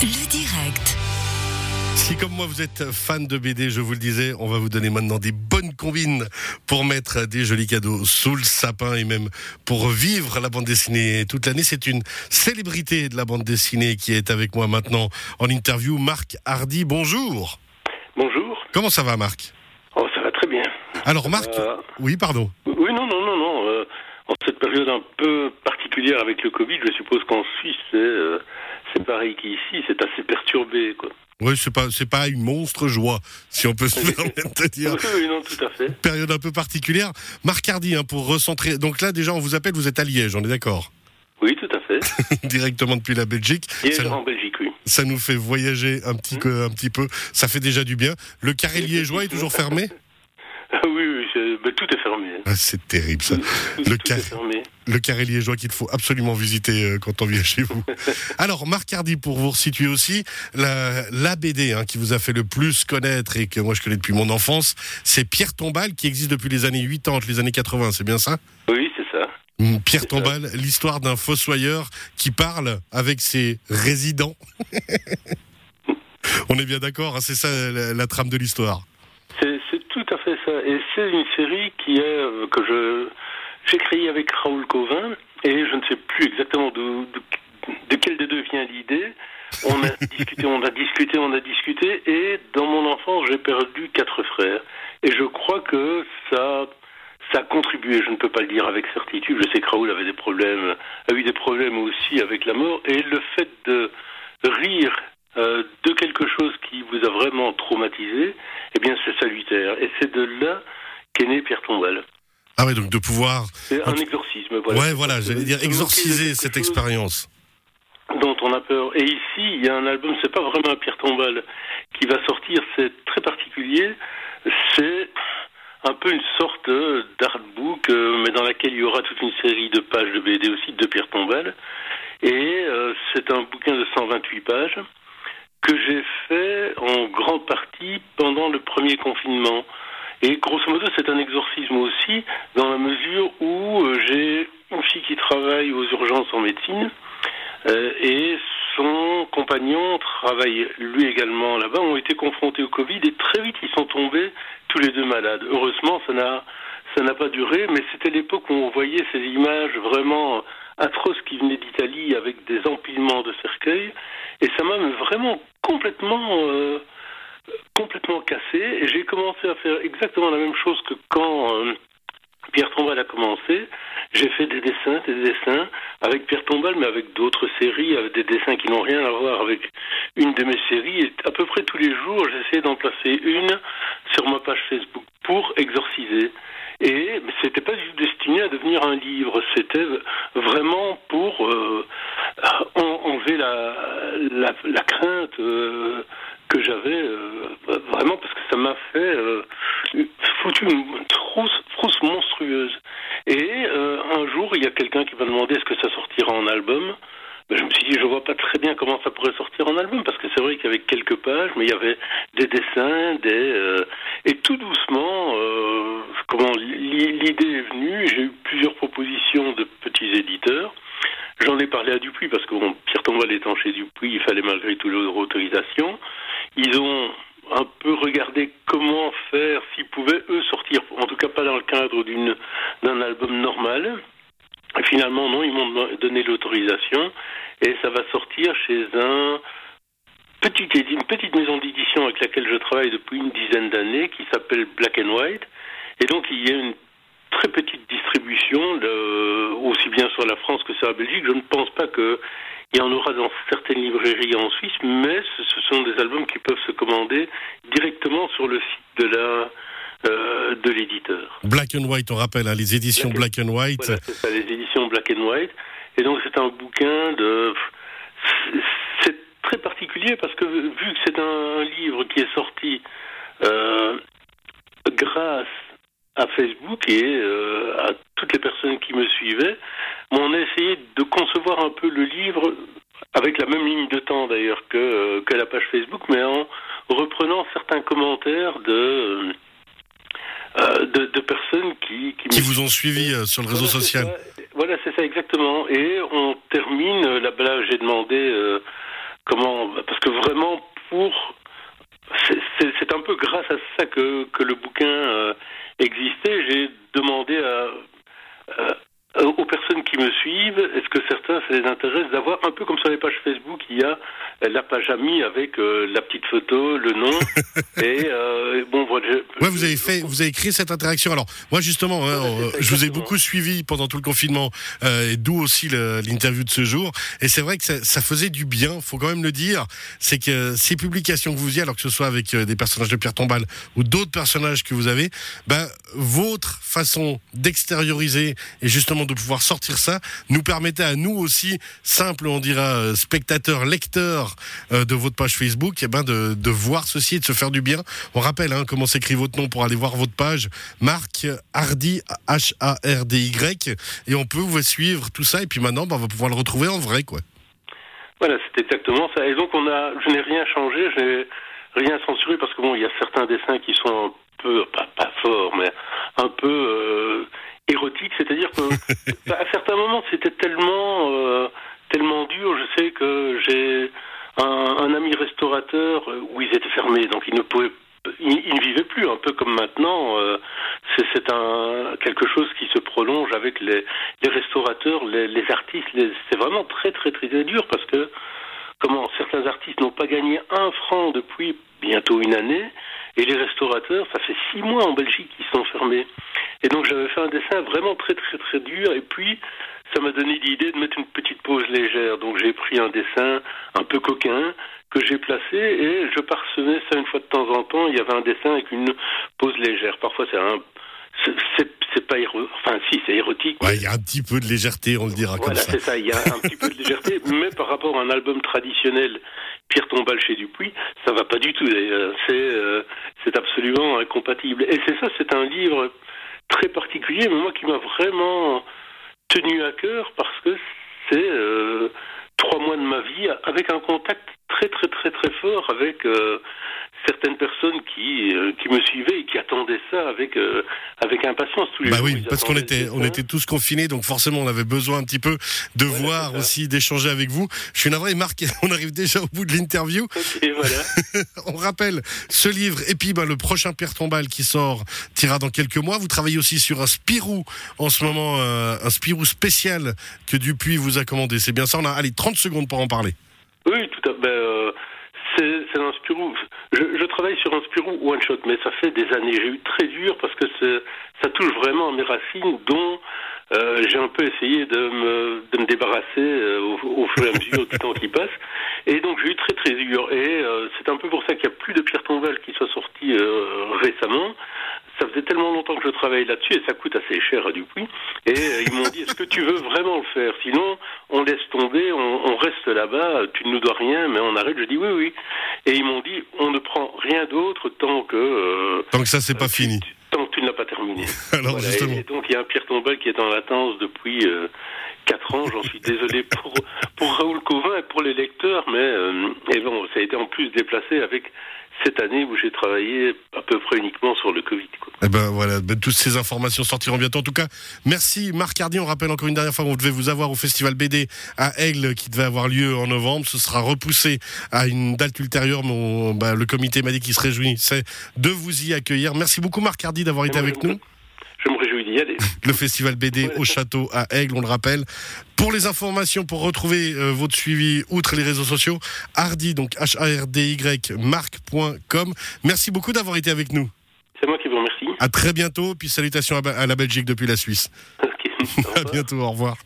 Le direct. Si comme moi vous êtes fan de BD, je vous le disais, on va vous donner maintenant des bonnes combines pour mettre des jolis cadeaux sous le sapin et même pour vivre la bande dessinée toute l'année. C'est une célébrité de la bande dessinée qui est avec moi maintenant en interview. Marc Hardy, bonjour. Bonjour. Comment ça va Marc? Oh, ça va très bien. Alors Marc, Euh, oui pardon. Oui, non, non, non, non. euh, en cette période un peu particulière avec le Covid, je suppose qu'en Suisse, c'est euh, c'est pareil qu'ici, c'est assez perturbé, quoi. Oui, c'est pas c'est pas une monstre joie, si on peut se permettre de dire. Oui, non, tout à fait. Période un peu particulière. Marc Hardy, hein, pour recentrer. Donc là déjà on vous appelle, vous êtes à Liège, on est d'accord? Oui, tout à fait. Directement depuis la Belgique. Et Ça- en Belgique, oui. Ça nous fait voyager un petit, que- un petit peu. Ça fait déjà du bien. Le carré liégeois est toujours fermé? Ah oui, tout est fermé. Ah, C'est terrible ça. Tout, Le tout le carré liégeois qu'il faut absolument visiter euh, quand on vient chez vous. Alors, Marc Hardy, pour vous resituer aussi, la, la BD hein, qui vous a fait le plus connaître et que moi je connais depuis mon enfance, c'est Pierre Tombal qui existe depuis les années 80, les années 80, c'est bien ça? Oui, c'est ça. Mm, Pierre. Tombal, l'histoire d'un fossoyeur qui parle avec ses résidents. On est bien d'accord, hein, c'est ça la, la trame de l'histoire. C'est c'est tout à fait ça. Et c'est une série qui est euh, que je j'ai créée avec Raoul Covin et je ne sais plus exactement de, de, de quelle des deux vient l'idée. On a discuté, on a discuté, on a discuté et dans mon enfance j'ai perdu quatre frères et je crois que ça ça a contribué. Je ne peux pas le dire avec certitude. Je sais que Raoul avait des problèmes, a eu des problèmes aussi avec la mort et le fait de rire euh, de quelque chose qui vous a vraiment traumatisé, eh bien c'est salutaire. Et c'est de là qu'est né Pierre Tombal. Ah ouais, donc de pouvoir... C'est un exorcisme. Voilà. ouais, voilà, j'allais dire exorciser cette expérience. Dont on a peur. Et ici, il y a un album, c'est pas vraiment Pierre Tombal qui va sortir, c'est très particulier. C'est un peu une sorte d'artbook, euh, mais dans laquelle il y aura toute une série de pages de BD aussi de Pierre Tombal. Et euh, c'est un bouquin de 128 pages que j'ai fait en grande partie pendant le premier confinement. Et grosso modo, c'est un exorcisme aussi, dans la mesure où euh, j'ai une fille qui travaille aux urgences en médecine, euh, et son compagnon travaille lui également là-bas, ont été confrontés au Covid, et très vite ils sont tombés tous les deux malades. Heureusement, ça n'a ça n'a pas duré, mais c'était l'époque où on voyait ces images vraiment atroces qui venaient d'Italie avec des empilements de cercueils, et ça m'a vraiment complètement euh, complètement cassé. Et j'ai commencé à faire exactement la même chose que quand euh, Pierre Tombal a commencé. J'ai fait des dessins, des dessins avec Pierre Tombal, mais avec d'autres séries, avec des dessins qui n'ont rien à voir avec une de mes séries. Et à peu près tous les jours, j'essayais d'en placer une sur ma page Facebook pour exorciser. Et c'était pas du tout à devenir un livre. C'était vraiment pour euh, en- enlever la, la, la crainte euh, que j'avais euh, vraiment parce que ça m'a fait euh, foutu une trousse, frousse monstrueuse. Et euh, un jour, il y a quelqu'un qui m'a demandé est-ce que ça sortira en album. Ben, je me suis dit, je vois pas très bien comment ça pourrait sortir en album, parce que c'est vrai qu'il y avait quelques pages, mais il y avait des dessins, des euh, et tout doucement, euh, comment l'i- l'idée est venue. J'ai eu plusieurs propositions de petits éditeurs. J'en ai parlé à Dupuis parce que bon, Pierre Tombal étant chez Dupuis, il fallait malgré tout leur autorisation. Ils ont un peu regardé comment faire, s'ils pouvaient eux sortir, en tout cas pas dans le cadre d'une d'un album normal. Finalement, non, ils m'ont donné l'autorisation et ça va sortir chez un une petite maison d'édition avec laquelle je travaille depuis une dizaine d'années qui s'appelle Black and White. Et donc, il y a une très petite distribution, aussi bien sur la France que sur la Belgique. Je ne pense pas qu'il y en aura dans certaines librairies en Suisse, mais ce sont des albums qui peuvent se commander directement sur le site de la euh, de l'éditeur. Black and White, on rappelle, hein, les éditions Black Black and White. Voilà, c'est ça, les éditions Black and White. Et donc c'est un bouquin de... C'est très particulier parce que vu que c'est un livre qui est sorti euh, grâce à Facebook et euh, à toutes les personnes qui me suivaient, on a essayé de concevoir un peu le livre avec la même ligne de temps d'ailleurs que, euh, que la page Facebook, mais en reprenant certains commentaires de, euh, de, de personnes qui, qui, Qui vous ont suivi euh, sur le réseau voilà, social. Voilà, c'est ça exactement. Et on termine, euh, là, là j'ai demandé euh, comment Parce que vraiment, pour c'est un peu grâce à ça que, que le bouquin existait. J'ai demandé à, euh, aux personnes qui me suivent, est-ce que certains, ça les intéresse d'avoir un peu comme sur les pages Facebook, il y a la page amie avec euh, la petite photo, le nom, et euh, bon, voilà. ouais, vous avez fait, vous avez créé cette interaction. Alors, moi justement, hein, je vous ai beaucoup suivi pendant tout le confinement, et d'où aussi l'interview de ce jour. Et c'est vrai que ça, ça, faisait du bien, faut quand même le dire. C'est que ces publications que vous y alors que ce soit avec des personnages de Pierre Tombal ou d'autres personnages que vous avez, ben votre façon d'extérioriser et justement de pouvoir sortir ça, nous permettait à nous aussi, simple, on dira, euh, spectateurs, lecteurs euh, de votre page Facebook, eh ben de, de, voir ceci et de se faire du bien. On rappelle hein, comment s'écrit votre nom pour aller voir votre page, Marc Hardy, H-A-R-D-Y, et on peut vous suivre tout ça, et puis maintenant, ben, on va pouvoir le retrouver en vrai, quoi. Voilà, c'est exactement ça. Et donc, on a, je n'ai rien changé, je n'ai rien censuré, parce que bon, il y a certains dessins qui sont un peu, pas, pas forts, mais un peu euh, érotique, c'est-à-dire que à certains moments c'était tellement euh, tellement dur. Je sais que j'ai un, ami restaurateur où ils étaient fermés, donc ils ne pouvaient ils, ne vivaient plus, un peu comme maintenant. Euh, c'est un quelque chose qui se prolonge avec les, les restaurateurs, les, les artistes. C'est vraiment très très très dur parce que comment certains artistes n'ont pas gagné un franc depuis bientôt une année, et les restaurateurs, ça fait six mois en Belgique qu'ils sont fermés. Et donc j'avais fait un dessin vraiment très très très dur et puis ça m'a donné l'idée de mettre une petite pause légère. Donc j'ai pris un dessin un peu coquin que j'ai placé et je parsemais ça une fois de temps en temps. Il y avait un dessin avec une pause légère. Parfois c'est un c'est pas érotique. Enfin, si, c'est érotique. il y a un petit peu de légèreté, on le dira comme ça. Voilà, c'est ça. Il y a un petit peu de légèreté, mais par rapport à un album traditionnel, Pierre Tombal chez Dupuis, ça va pas du tout. C'est euh, c'est absolument incompatible. Et c'est ça, c'est un livre très particulier, mais moi qui m'a vraiment tenu à cœur parce que c'est euh, trois mois de ma vie avec un contact très très très très fort avec euh, certaines personnes qui euh, qui me suivaient et qui attendaient ça avec euh, avec impatience tous les bah oui parce qu'on était on était tous confinés donc forcément on avait besoin un petit peu de voir aussi d'échanger avec vous. Je suis navré Marc on arrive déjà au bout de l'interview. Voilà. on rappelle ce livre et puis bah, le prochain Pierre Tombal qui sort tirera dans quelques mois. Vous travaillez aussi sur un Spirou en ce moment un Spirou spécial que Dupuis vous a commandé. C'est bien ça on a allez 30 secondes pour en parler. Oui tout à fait ben, c'est un Spirou. Je, travaille sur un Spirou one shot, mais ça fait des années. J'ai eu très dur parce que ça touche vraiment à mes racines, dont euh, j'ai un peu essayé de me, de me débarrasser euh, au, au, fur et à mesure du temps qui passe. Et donc j'ai eu très très dur. Et euh, c'est un peu pour ça qu'il n'y a plus de Pierre Tonval qui soit sorti récemment ça faisait tellement longtemps que je travaille là-dessus et ça coûte assez cher à Dupuis. Et euh, ils m'ont dit, est-ce que tu veux vraiment le faire? Sinon, on laisse tomber, on, reste là-bas, tu ne nous dois rien, mais on arrête. Je dis oui, oui. Et ils m'ont dit, on ne prend rien d'autre tant que... Euh, tant que ça, c'est pas euh, fini. Tant que tu ne l'as pas terminé. Alors, justement. Et, donc, il y a un Pierre Tombal qui est en latence depuis... 4 ans, j'en suis désolé pour, pour Raoul Covin et pour les lecteurs, mais et bon, ça a été en plus déplacé avec cette année où j'ai travaillé à peu près uniquement sur le Covid. Quoi. Eh ben voilà, ben, toutes ces informations sortiront bientôt. En tout cas, merci Marc Hardy. On rappelle encore une dernière fois qu'on devait vous avoir au Festival BD à Aigle qui devait avoir lieu en novembre. Ce sera repoussé à une date ultérieure. Mais ben, le comité m'a dit qu'il se réjouissait de vous y accueillir. Merci beaucoup Marc Hardy d'avoir été avec nous. D'y aller. Le festival BD au château à Aigle, on le rappelle. Pour les informations, pour retrouver euh, votre suivi, outre les réseaux sociaux, Hardy, donc H-A-R-D-Y, marc.com. Merci beaucoup d'avoir été avec nous. C'est moi qui vous remercie. À très bientôt, puis salutations à, la Belgique depuis la Suisse. Ok. à bientôt, au revoir.